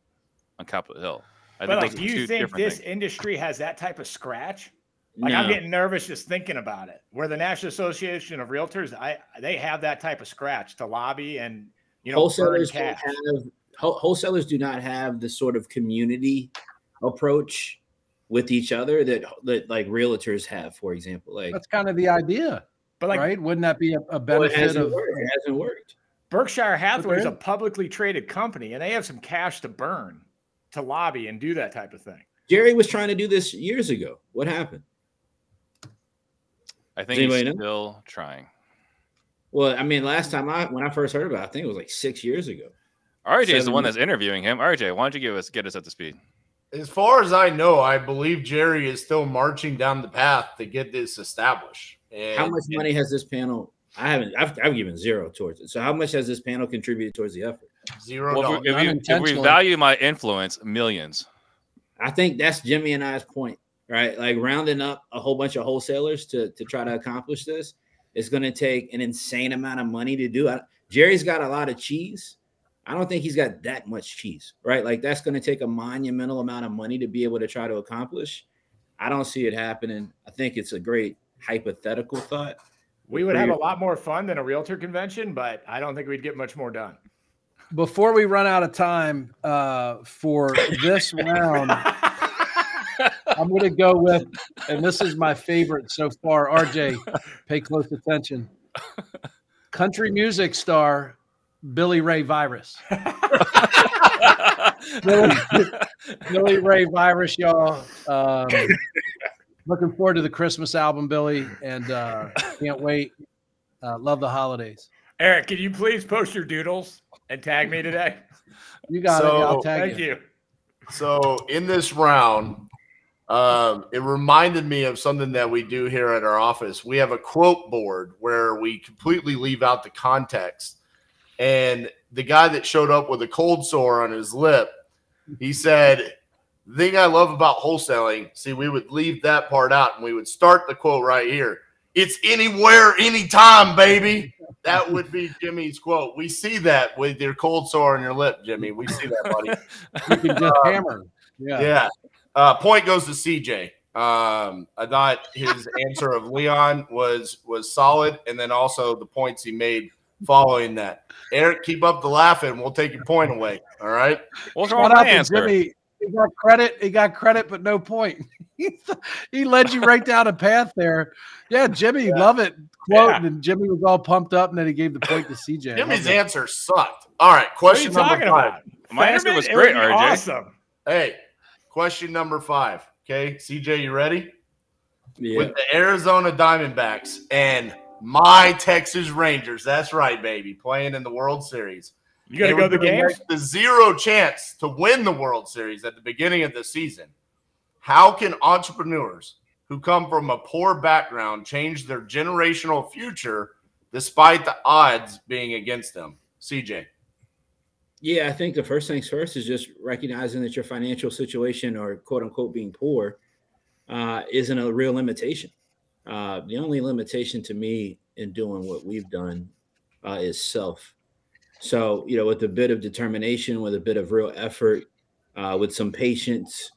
on Capitol Hill. I but think like, do you think this things. industry has that type of scratch? Like I'm getting nervous just thinking about it. Where the National Association of Realtors, I they have that type of scratch to lobby and you know burn wholesalers don't cash. have whole- wholesalers do not have the sort of community approach with each other that that like realtors have, for example. Like That's kind of the idea, But like right? Wouldn't that be a, a well, it benefit hasn't of? worked. It hasn't worked. Berkshire Hathaway is a publicly traded company and they have some cash to burn to lobby and do that type of thing. Jerry was trying to do this years ago. What happened? I think he's anybody know? still trying. Well, I mean, last time I when I first heard about it, I think it was like six years ago. RJ is the one that's interviewing him. RJ, why don't you give us get us up to speed? As far as I know, I believe Jerry is still marching down the path to get this established. And How much money has this panel? I haven't. I've, I've given zero towards it. So how much has this panel contributed towards the effort? Zero Well, dollars. if, we, if, you, if we value my influence, millions. I think that's Jimmy and I's point, right? Like rounding up a whole bunch of wholesalers to to try to accomplish this is going to take an insane amount of money to do. I, Jerry's got a lot of cheese. I don't think he's got that much cheese, right? Like that's going to take a monumental amount of money to be able to try to accomplish. I don't see it happening. I think it's a great hypothetical thought. We would have a lot more fun than a realtor convention, but I don't think we'd get much more done. Before we run out of time uh, for this round, I'm going to go with and this is my favorite so far. RJ, pay close attention. Country music star Billy Ray Virus. Billy, Billy Ray Virus, y'all. Um, looking forward to the Christmas album, Billy, and uh, can't wait. Uh, love the holidays. Eric, can you please post your doodles and tag me today? You got it. I'll tag Thank you. you. So in this round, um, it reminded me of something that we do here at our office. We have a quote board where we completely leave out the context. And the guy that showed up with a cold sore on his lip, he said, "The thing I love about wholesaling, see, we would leave that part out and we would start the quote right here. It's anywhere, anytime, baby. That would be Jimmy's quote. We see that with your cold sore on your lip, Jimmy. We see that, buddy. You can just hammer. Yeah. Yeah. Uh, point goes to CJ. Um, I thought his answer of Leon was was solid, and then also the points he made following that. Eric, keep up the laughing. We'll take your point away. All right. What's wrong with out answer? Jimmy. He got credit. He got credit, but no point. he led you right down a path there. Yeah, Jimmy, love it. Quoting, Yeah. and Jimmy was all pumped up, and then he gave the point to CJ. Jimmy's answer sucked. All right. What are you Question number talking five. about? My answer was great, be RJ. Awesome. Hey, question number five. Okay, CJ, you ready? Yeah. With the Arizona Diamondbacks and my Texas Rangers. That's right, baby. Playing in the World Series. You got to go were the gonna games. The zero chance to win the World Series at the beginning of the season. How can entrepreneurs who come from a poor background change their generational future despite the odds being against them? CJ. Yeah, I think the first things first is just recognizing that your financial situation or quote unquote being poor uh, isn't a real limitation. Uh, the only limitation to me in doing what we've done uh, is self. So, you know, with a bit of determination, with a bit of real effort, uh, with some patience,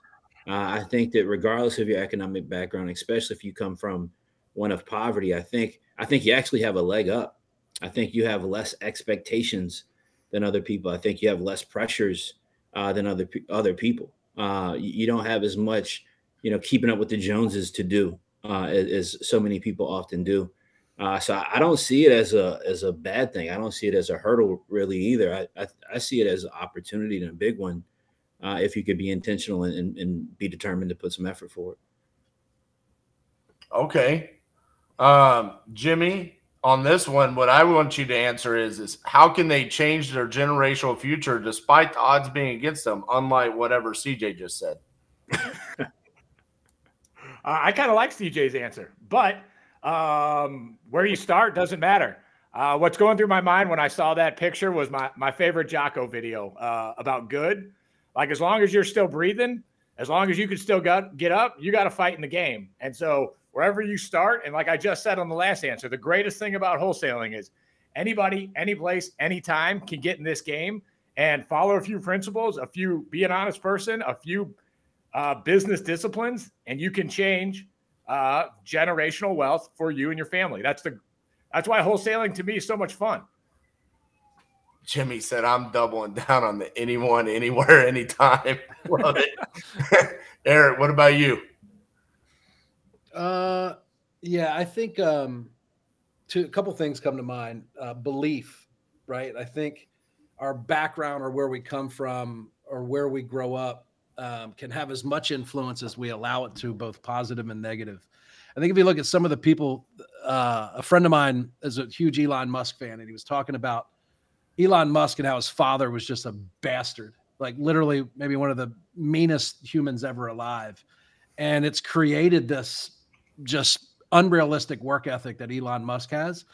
uh, I think that regardless of your economic background, especially if you come from one of poverty, I think I think you actually have a leg up. I think you have less expectations than other people. I think you have less pressures uh, than other other people. Uh, you, you don't have as much, you know, keeping up with the Joneses to do uh, as, as so many people often do. Uh, so I, I don't see it as a as a bad thing. I don't see it as a hurdle really either. I I, I see it as an opportunity and a big one uh, if you could be intentional and, and, and be determined to put some effort forward. Okay. Um, Jimmy, on this one, what I want you to answer is is how can they change their generational future despite the odds being against them, unlike whatever CJ just said? Uh, I kind of like CJ's answer, but um, where you start doesn't matter. Uh, what's going through my mind when I saw that picture was my, my favorite Jocko video uh, about good. Like, as long as you're still breathing, as long as you can still get, get up, you got to fight in the game. And so, wherever you start, and like I just said on the last answer, the greatest thing about wholesaling is anybody, any place, anytime can get in this game and follow a few principles, a few, be an honest person, a few uh, business disciplines, and you can change uh, generational wealth for you and your family. That's the that's why wholesaling to me is so much fun. Jimmy said, I'm doubling down on the anyone, anywhere, anytime. Love it. Eric, what about you? Uh, yeah, I think um, two, a couple things come to mind. Uh, belief, right? I think our background or where we come from or where we grow up um, can have as much influence as we allow it to, both positive and negative. I think if you look at some of the people, uh, a friend of mine is a huge Elon Musk fan, and he was talking about Elon Musk and how his father was just a bastard, like literally maybe one of the meanest humans ever alive. And it's created this just unrealistic work ethic that Elon Musk has.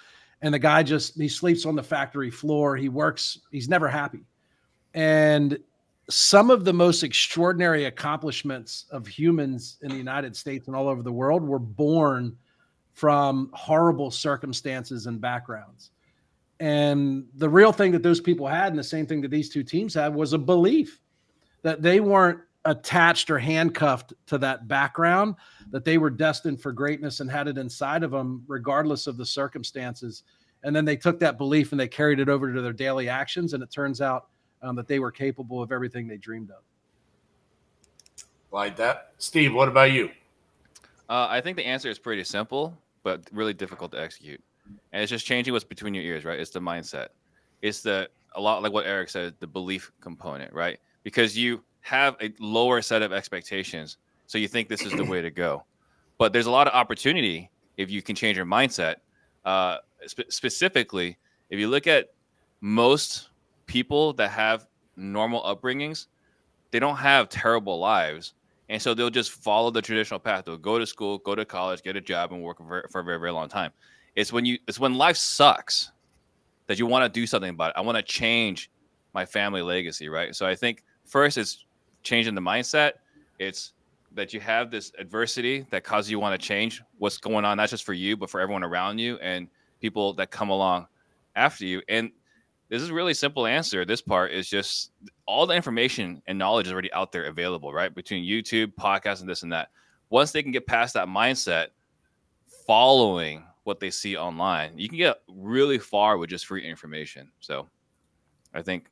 And the guy just he sleeps on the factory floor. He works, he's never happy. And some of the most extraordinary accomplishments of humans in the United States and all over the world were born from horrible circumstances and backgrounds. And the real thing that those people had, and the same thing that these two teams had, was a belief that they weren't attached or handcuffed to that background, that they were destined for greatness and had it inside of them, regardless of the circumstances. And then they took that belief and they carried it over to their daily actions. And it turns out um, that they were capable of everything they dreamed of. Like that. Steve, what about you? Uh, I think the answer is pretty simple, but really difficult to execute. And it's just changing what's between your ears, right? It's the mindset. It's the a lot like what Eric said, the belief component, right? Because you have a lower set of expectations, so you think this is the way to go. But there's a lot of opportunity if you can change your mindset. Uh, spe- specifically, if you look at most people that have normal upbringings, they don't have terrible lives and so they'll just follow the traditional path. They'll go to school, go to college, get a job, and work for, for a very, very long time. It's when you it's when life sucks that you want to do something about it. I want to change my family legacy, right? So I think first it's changing the mindset. It's that you have this adversity that causes you want to change what's going on, not just for you, but for everyone around you and people that come along after you. And this is really simple answer. This part is just all the information and knowledge is already out there available, right? Between YouTube, podcasts, and this and that. Once they can get past that mindset, following what they see online, you can get really far with just free information. So I think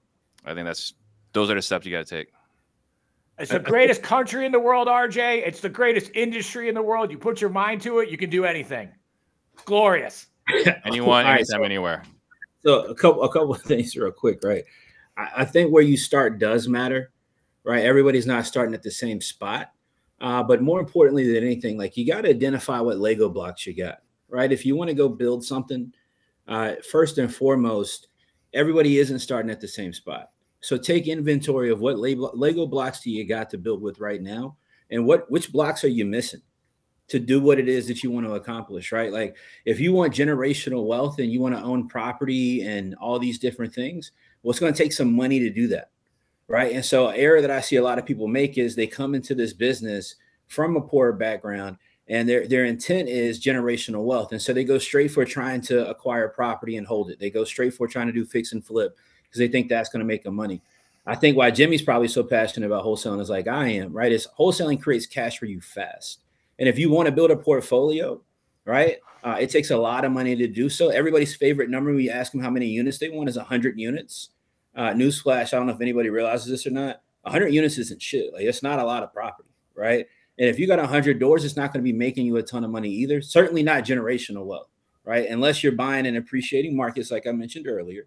I think that's those are the steps you got to take. It's the greatest country in the world, RJ. It's the greatest industry in the world. You put your mind to it, you can do anything. It's glorious. Anyone, All right, anytime, so- anywhere. So a couple a couple of things real quick, right? I, I think where you start does matter, right? Everybody's not starting at the same spot. Uh, but more importantly than anything, like you got to identify what Lego blocks you got, right? If you want to go build something, uh, first and foremost, everybody isn't starting at the same spot. So take inventory of what Lego, blocks do you got to build with right now, and what which blocks are you missing to do what it is that you want to accomplish, right? Like if you want generational wealth and you want to own property and all these different things, well, it's going to take some money to do that, right? And so, error that I see a lot of people make is they come into this business from a poor background and their their intent is generational wealth, and so they go straight for trying to acquire property and hold it. They go straight for trying to do fix and flip because they think that's going to make them money. I think why Jimmy's probably so passionate about wholesaling is like I am, right? Is wholesaling creates cash for you fast. And if you want to build a portfolio, right, uh, it takes a lot of money to do so. Everybody's favorite number, when we ask them how many units they want, is 100 units. Uh, newsflash, I don't know if anybody realizes this or not. 100 units isn't shit. Like, it's not a lot of property, right? And if you got 100 doors, it's not going to be making you a ton of money either. Certainly not generational wealth, right? Unless you're buying in appreciating markets, like I mentioned earlier,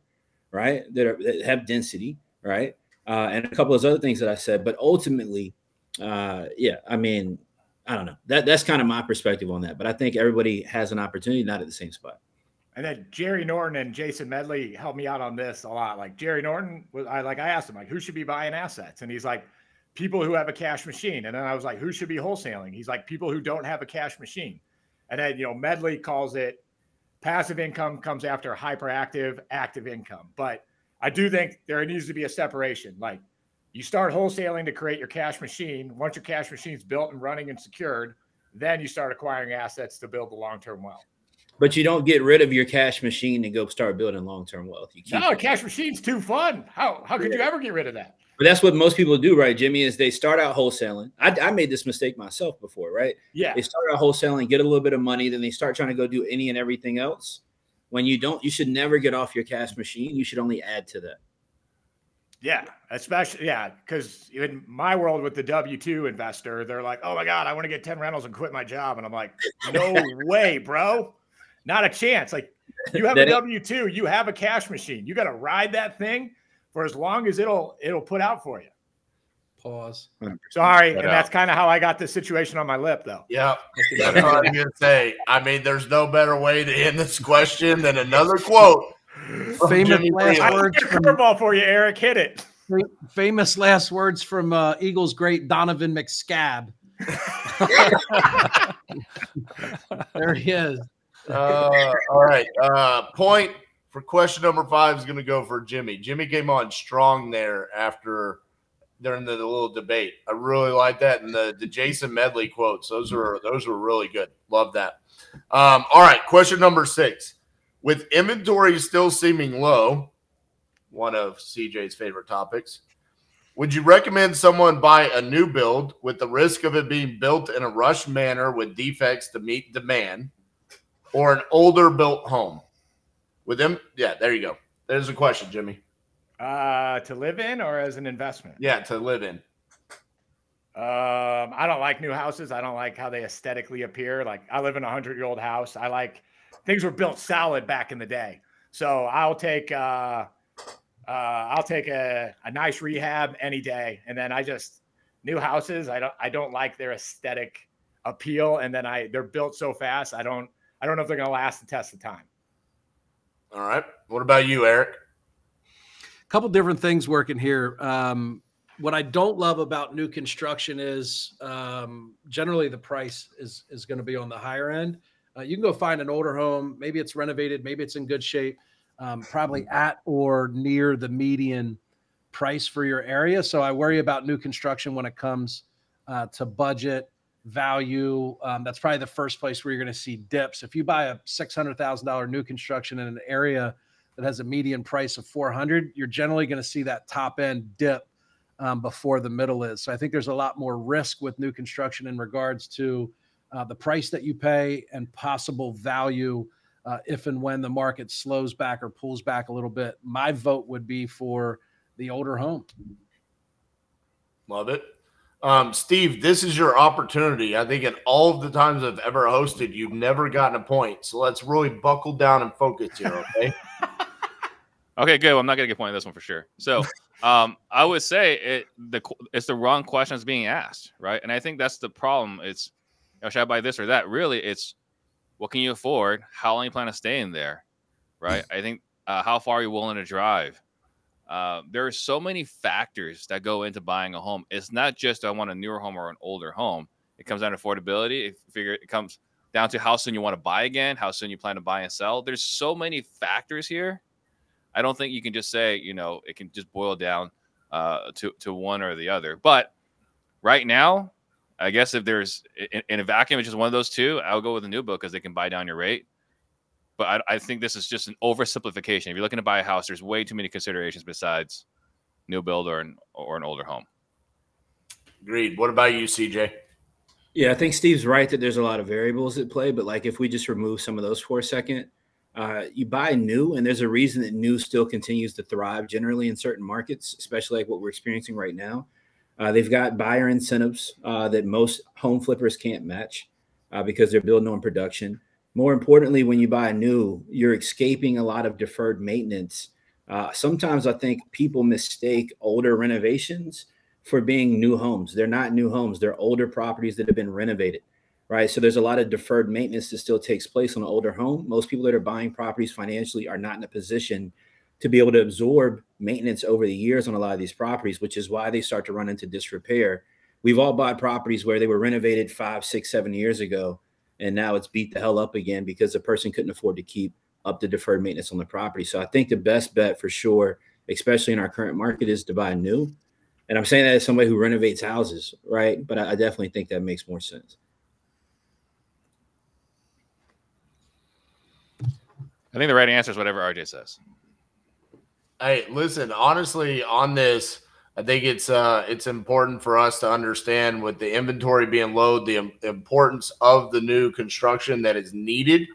right, that, are, that have density, right? Uh, and a couple of other things that I said. But ultimately, uh, yeah, I mean, I don't know. That that's kind of my perspective on that. But I think everybody has an opportunity, not at the same spot. And then Jerry Norton and Jason Medley helped me out on this a lot. Like Jerry Norton was I like I asked him like who should be buying assets? And he's like people who have a cash machine. And then I was like, who should be wholesaling? He's like people who don't have a cash machine. And then you know, Medley calls it passive income comes after hyperactive active income. But I do think there needs to be a separation. Like you start wholesaling to create your cash machine. Once your cash machine's built and running and secured, then you start acquiring assets to build the long-term wealth. But you don't get rid of your cash machine and go start building long term wealth. You keep No, it. cash machine's too fun. How how could you ever get rid of that? But that's what most people do, right, Jimmy? Is they start out wholesaling. I, I made this mistake myself before, right? Yeah. They start out wholesaling, get a little bit of money, then they start trying to go do any and everything else. When you don't, you should never get off your cash machine. You should only add to that. Yeah, especially yeah, because in my world with the W two investor, they're like, "Oh my god, I want to get ten rentals and quit my job," and I'm like, "No way, bro, not a chance." Like, you have a That ain't- W two, you have a cash machine, you got to ride that thing for as long as it'll it'll put out for you. Pause. Sorry, Put and that's kind of how I got this situation on my lip, though. Yeah, that's what I was gonna say. I mean, there's no better way to end this question than another quote. From Famous last words hit from curveball for you, Eric. Hit it. famous last words from uh, Eagles great Donovan McScab. there he is. Uh, all right. Uh, point for question number five is going to go for Jimmy. Jimmy came on strong there after during the, little debate. I really like that, and the the Jason Medley quotes. Those were those were really good. Love that. Um, all right. Question number six. With inventory still seeming low, one of CJ's favorite topics. Would you recommend someone buy a new build with the risk of it being built in a rush manner with defects to meet demand? or an older built home with them yeah there you go there's a question jimmy Uh, to live in or as an investment? yeah to live in Um, I don't like new houses. I don't like how they aesthetically appear. Like I live in a hundred year old house. I like things were built solid back in the day. So I'll take uh, uh, I'll take a, a nice rehab any day. And then I just new houses. I don't I don't like their aesthetic appeal. And then I they're built so fast. I don't I don't know if they're gonna last the test of time. All right. What about you, Eric? A couple different things working here. Um, what I don't love about new construction is um, generally the price is is going to be on the higher end. Uh, you can go find an older home, maybe it's renovated, maybe it's in good shape, um, probably at or near the median price for your area. So I worry about new construction when it comes uh, to budget value. Um, that's probably the first place where you're going to see dips. If you buy a six hundred thousand dollar new construction in an area that has a median price of four hundred, you're generally going to see that top end dip um, before the middle is. So I think there's a lot more risk with new construction in regards to uh, the price that you pay and possible value uh, if and when the market slows back or pulls back a little bit. My vote would be for the older home. Love it. Um, Steve, this is your opportunity. I think in all of the times I've ever hosted, you've never gotten a point. So let's really buckle down and focus here, okay? okay, good. Well, I'm not gonna get a point on this one for sure. So um, I would say it the it's the wrong questions being asked, right? And I think that's the problem. It's know, should I buy this or that? Really, it's what can you afford? How long you plan to stay in there, right? I think uh, how far are you willing to drive? Uh, there are so many factors that go into buying a home. It's not just I want a newer home or an older home. It comes down to affordability. It figure it comes down to how soon you want to buy again, how soon you plan to buy and sell. There's so many factors here I don't think you can just say, you know, it can just boil down uh, to to one or the other. But right now, I guess if there's in, in a vacuum, it's just one of those two. I'll go with a new book because they can buy down your rate. But I, I think this is just an oversimplification. If you're looking to buy a house, there's way too many considerations besides new build or an or an older home. Agreed. What about you, CJ? Yeah, I think Steve's right that there's a lot of variables at play. But like if we just remove some of those for a second, uh, you buy new, and there's a reason that new still continues to thrive generally in certain markets, especially like what we're experiencing right now. Uh, they've got buyer incentives uh, that most home flippers can't match uh, because they're building on production. More importantly, when you buy new, you're escaping a lot of deferred maintenance. Uh, sometimes I think people mistake older renovations for being new homes. They're not new homes, they're older properties that have been renovated right? So there's a lot of deferred maintenance that still takes place on an older home. Most people that are buying properties financially are not in a position to be able to absorb maintenance over the years on a lot of these properties, which is why they start to run into disrepair. We've all bought properties where they were renovated five, six, seven years ago, and now it's beat the hell up again because the person couldn't afford to keep up the deferred maintenance on the property. So I think the best bet for sure, especially in our current market, is to buy new. And I'm saying that as somebody who renovates houses, right? But I definitely think that makes more sense. I think the right answer is whatever RJ says. Hey, listen, honestly, on this, I think it's uh it's important for us to understand with the inventory being low, the importance of the new construction that is needed,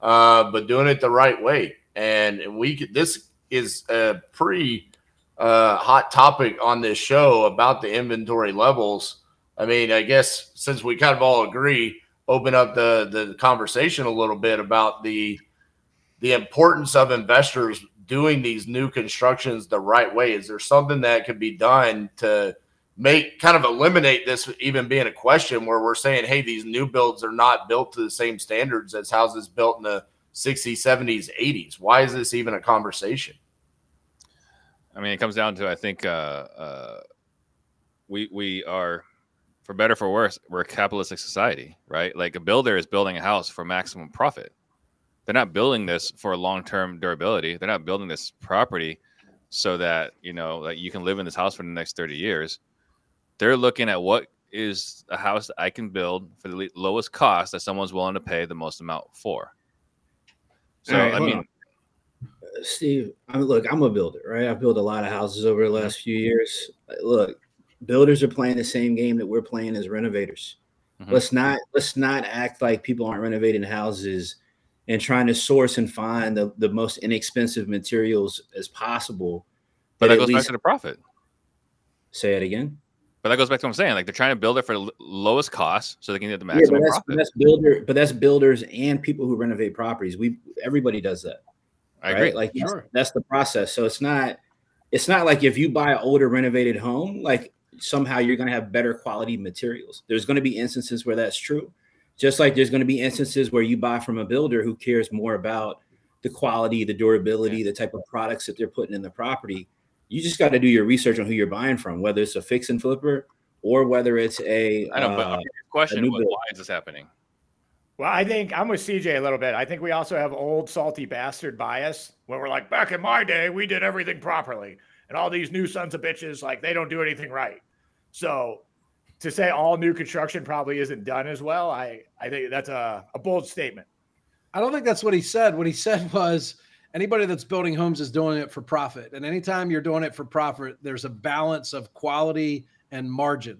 uh, but doing it the right way. And we could, this is a pretty uh, hot topic on this show about the inventory levels. I mean, I guess since we kind of all agree, open up the the conversation a little bit about the the importance of investors doing these new constructions the right way? Is there something that could be done to make kind of eliminate this even being a question where we're saying, hey, these new builds are not built to the same standards as houses built in the 60s, 70s, 80s? Why is this even a conversation? I mean, it comes down to I think uh, uh, we we are, for better for worse, we're a capitalistic society, right? Like a builder is building a house for maximum profit they're not building this for long-term durability. They're not building this property so that you know that you can live in this house for the next 30 years. They're looking at what is a house that I can build for the lowest cost that someone's willing to pay the most amount for. So right, I mean, on. Uh, Steve, I mean, look, I'm a builder, right? I've built a lot of houses over the last few years. Look, builders are playing the same game that we're playing as renovators. Mm-hmm. Let's not let's not act like people aren't renovating houses and trying to source and find the, the most inexpensive materials as possible. But that goes least, back to the profit. Say it again. But that goes back to what I'm saying. Like they're trying to build it for the l- lowest cost so they can get the Yeah, maximum but that's, profit. that's builder, but that's builders and people who renovate properties. We everybody does that. I right? agree. Like that's- Sure. that's the process. So it's not it's not like if you buy an older renovated home, like somehow you're going to have better quality materials. There's going to be instances where that's true. Just like there's going to be instances where you buy from a builder who cares more about the quality, the durability, the type of products that they're putting in the property. You just got to do your research on who you're buying from, whether it's a fix and flipper or whether it's a I know, but uh, the question was, build. why is this happening? Well, I think I'm with CJ a little bit. I think we also have old salty bastard bias where we're like, back in my day, we did everything properly. And all these new sons of bitches, like they don't do anything right. So to say all new construction probably isn't done as well, I, I think that's a, a bold statement. I don't think that's what he said. What he said was anybody that's building homes is doing it for profit. And anytime you're doing it for profit, there's a balance of quality and margin.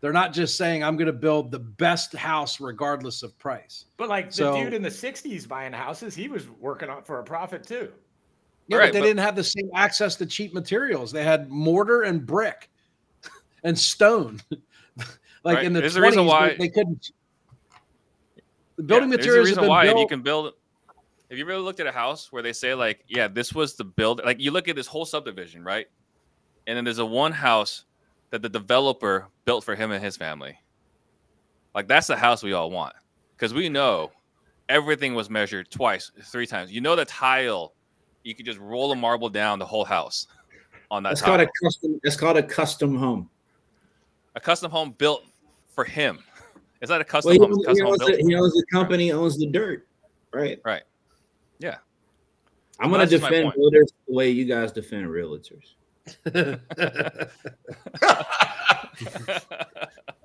They're not just saying, I'm going to build the best house regardless of price. But like the dude in the 60s buying houses, he was working on for a profit too. Yeah, Right, but they but- didn't have the same access to cheap materials. They had mortar and brick and stone. Like Right. in the There's 20s, a reason they- why- they, couldn't. The building Yeah, materials There's have a reason been why if built. you can build. Have you really looked at a house where they say like, yeah, this was the build? Like you look at this whole subdivision, right? And then there's a one house that the developer built for him and his family. Like that's the house we all want because we know everything was measured twice, three times. You know the tile, you could just roll a marble down the whole house on that It's called a custom It's called a custom home. a custom home built for him. It's not a custom Well, he, home. Owns, a custom he, owns built. the, he owns the company, owns the dirt, right? Right. Yeah. I'm Well, going to that's just my defend point. builders the way you guys defend realtors.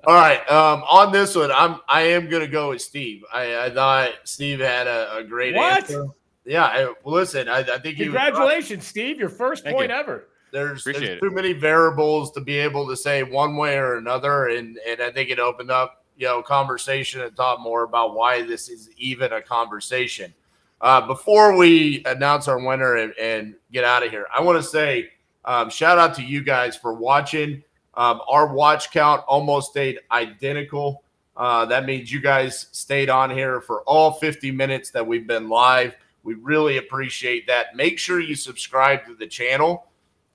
All right. Um, on this one, I'm I am gonna go with Steve. I, I thought Steve had a, a great What? answer. Yeah. I, listen, I, I think he was right. Congratulations, Steve. Your first Thank point you. ever. There's, there's too many variables to be able to say one way or another, and and I think it opened up you know conversation and thought more about why this is even a conversation. Uh, before we announce our winner and, and get out of here, I want to say um, shout out to you guys for watching. Um, our watch count almost stayed identical. Uh, that means you guys stayed on here for all 50 minutes that we've been live. We really appreciate that. Make sure you subscribe to the channel,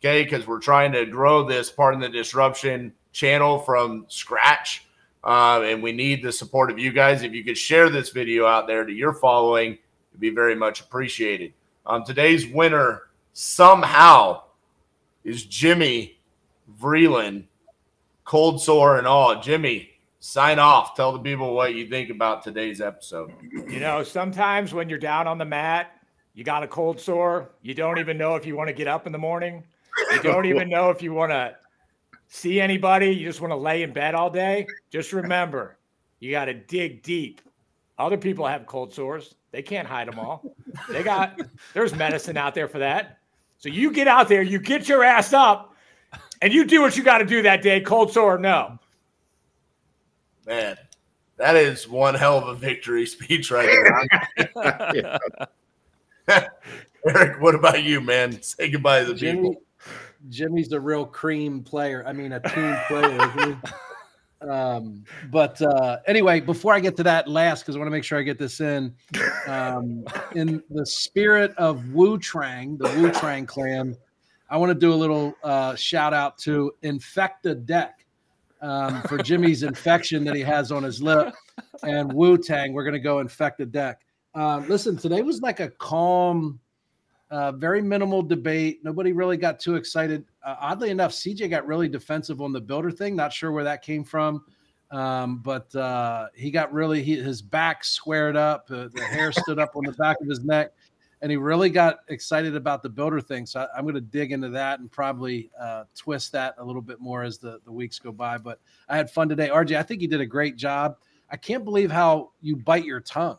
okay? Because we're trying to grow this part of the disruption channel from scratch. Uh, and we need the support of you guys. If you could share this video out there to your following, it'd be very much appreciated. Um, today's winner somehow is Jimmy Vreeland, cold sore and all. Jimmy, sign off. Tell the people what you think about today's episode. You know, sometimes when you're down on the mat, you got a cold sore. You don't even know if you want to get up in the morning. You don't even know if you want to see anybody. You just want to lay in bed all day. Just remember, you got to dig deep. Other people have cold sores. They can't hide them all. They got, there's medicine out there for that. So you get out there, you get your ass up, and you do what you got to do that day, cold sore or no. Man, that is one hell of a victory speech right there. Eric, what about you, man? Say goodbye to the Jimmy, people. Jimmy's a real cream player. I mean, a team player. um, but uh, anyway, before I get to that last, because I want to make sure I get this in, um, in the spirit of Wu Trang, the Wu Trang clan, I want to do a little uh, shout out to Infecta Deck um, for Jimmy's infection that he has on his lip, and Wu Tang. We're going to go Infecta Deck. Uh, listen, today was like a calm. Uh, very minimal debate. Nobody really got too excited. Uh, oddly enough, CJ got really defensive on the builder thing. Not sure where that came from, um, but uh, he got really he, his back squared up, uh, the hair stood up on the back of his neck, and he really got excited about the builder thing. So I, am going to dig into that and probably uh, twist that a little bit more as the the weeks go by. But I had fun today, RJ. I think you did a great job. I can't believe how you bite your tongue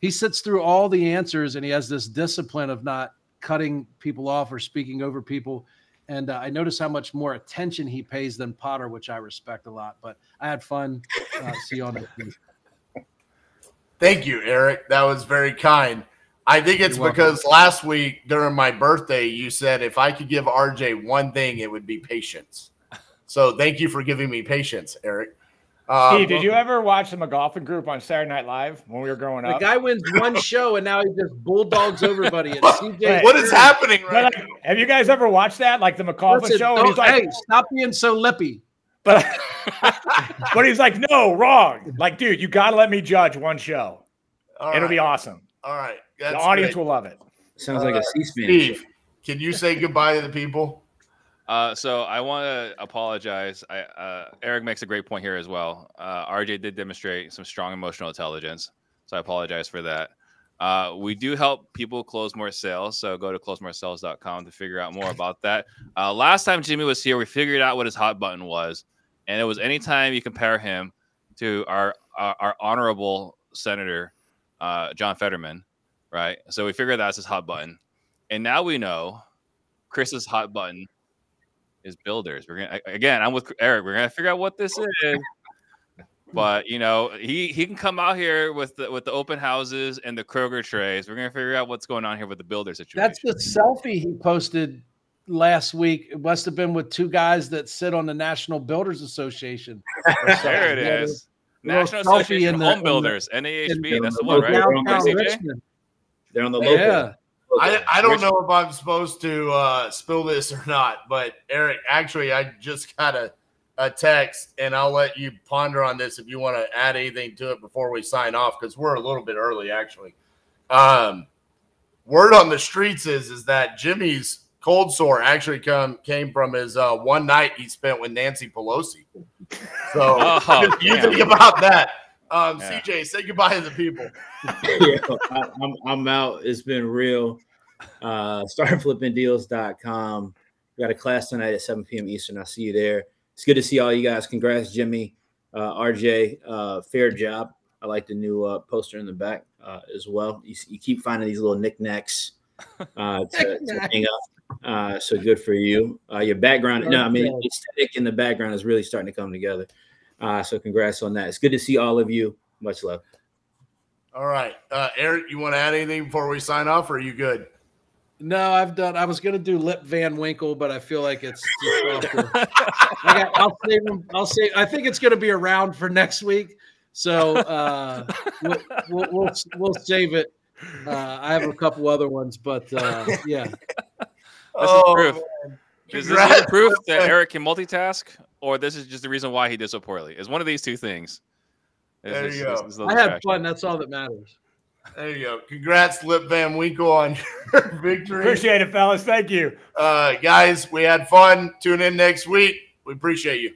he sits through all the answers and he has this discipline of not cutting people off or speaking over people. And uh, I notice how much more attention he pays than Potter, which I respect a lot. But I had fun. Uh, see you on next week. Thank you, Eric. That was very kind. I think it's You're welcome. because last week during my birthday, you said if I could give RJ one thing, it would be patience. So thank you for giving me patience, Eric. Um, Steve, did you ever watch the McLaughlin group on Saturday Night Live when we were growing up? The guy wins one show and now he just bulldogs everybody. And CJ, what is happening right like, have you guys ever watched that, like the McLaughlin Listen, show? And he's like, hey, stop being so lippy. but, but he's like, no, wrong. Like, dude, you got to let me judge one show. All It'll right. be awesome. All right. The audience great. will love it. Sounds All like right. a C-SPAN. Steve, can you say goodbye to the people? Uh, so I want to apologize. I, uh, Eric makes a great point here as well. Uh, RJ did demonstrate some strong emotional intelligence, so I apologize for that. Uh, we do help people close more sales, so go to closemoresales.com to figure out more about that. Uh, last time Jimmy was here, we figured out what his hot button was, and it was anytime you compare him to our our, our honorable senator uh, John Fetterman, right? So we figured that's his hot button, and now we know Chris's hot button is builders. We're gonna again. I'm with Eric. We're gonna figure out what this is. But you know, he he can come out here with the with the open houses and the Kroger trays. We're gonna figure out what's going on here with the builder situation. That's the selfie he posted last week. It must have been with two guys that sit on the National Builders Association. there it Yeah, is. National Association of Home the- Builders, NAHB. That's the one, right? Downtown Richmond. They're on the local. Yeah. I, I don't know if I'm supposed to uh, spill this or not, but Eric, actually, I just got a, a text, and I'll let you ponder on this if you want to add anything to it before we sign off, because we're a little bit early, actually. Um, word on the streets is is that Jimmy's cold sore actually come came from his uh, one night he spent with Nancy Pelosi. So Oh, you think about that. Um, Yeah. CJ, say goodbye to the people. yeah, I, I'm, I'm out. It's been real. Uh, startflippingdeals.com. We got a class tonight at 7 p.m. Eastern. I'll see you there. It's good to see all you guys. Congrats, Jimmy, uh, RJ. Uh, fair job. I like the new uh, poster in the back uh, as well. You, you keep finding these little knickknacks uh, to, to hang up. Uh, so good for you. Uh, your background, no, I mean, the aesthetic in the background is really starting to come together. Uh, so congrats on that. It's good to see all of you. Much love. All right. Uh, Eric, you want to add anything before we sign off, or are you good? No, I've done. I was gonna do Lip Van Winkle, but I feel like it's too. I got, I'll save them. I'll save. I think it's gonna be around for next week, so uh, we'll, we'll we'll we'll save it. Uh, I have a couple other ones, but uh, yeah, This Oh, is proof. man. Is this Congrats. proof that Eric can multitask, or this is just the reason why he did so poorly? It's one of these two things. It's There you this- go. this little I had distraction. fun. That's all that matters. There you go. Congrats, Lip Van Winkle, on your victory. Appreciate it, fellas. Thank you. Uh, guys, we had fun. Tune in next week. We appreciate you.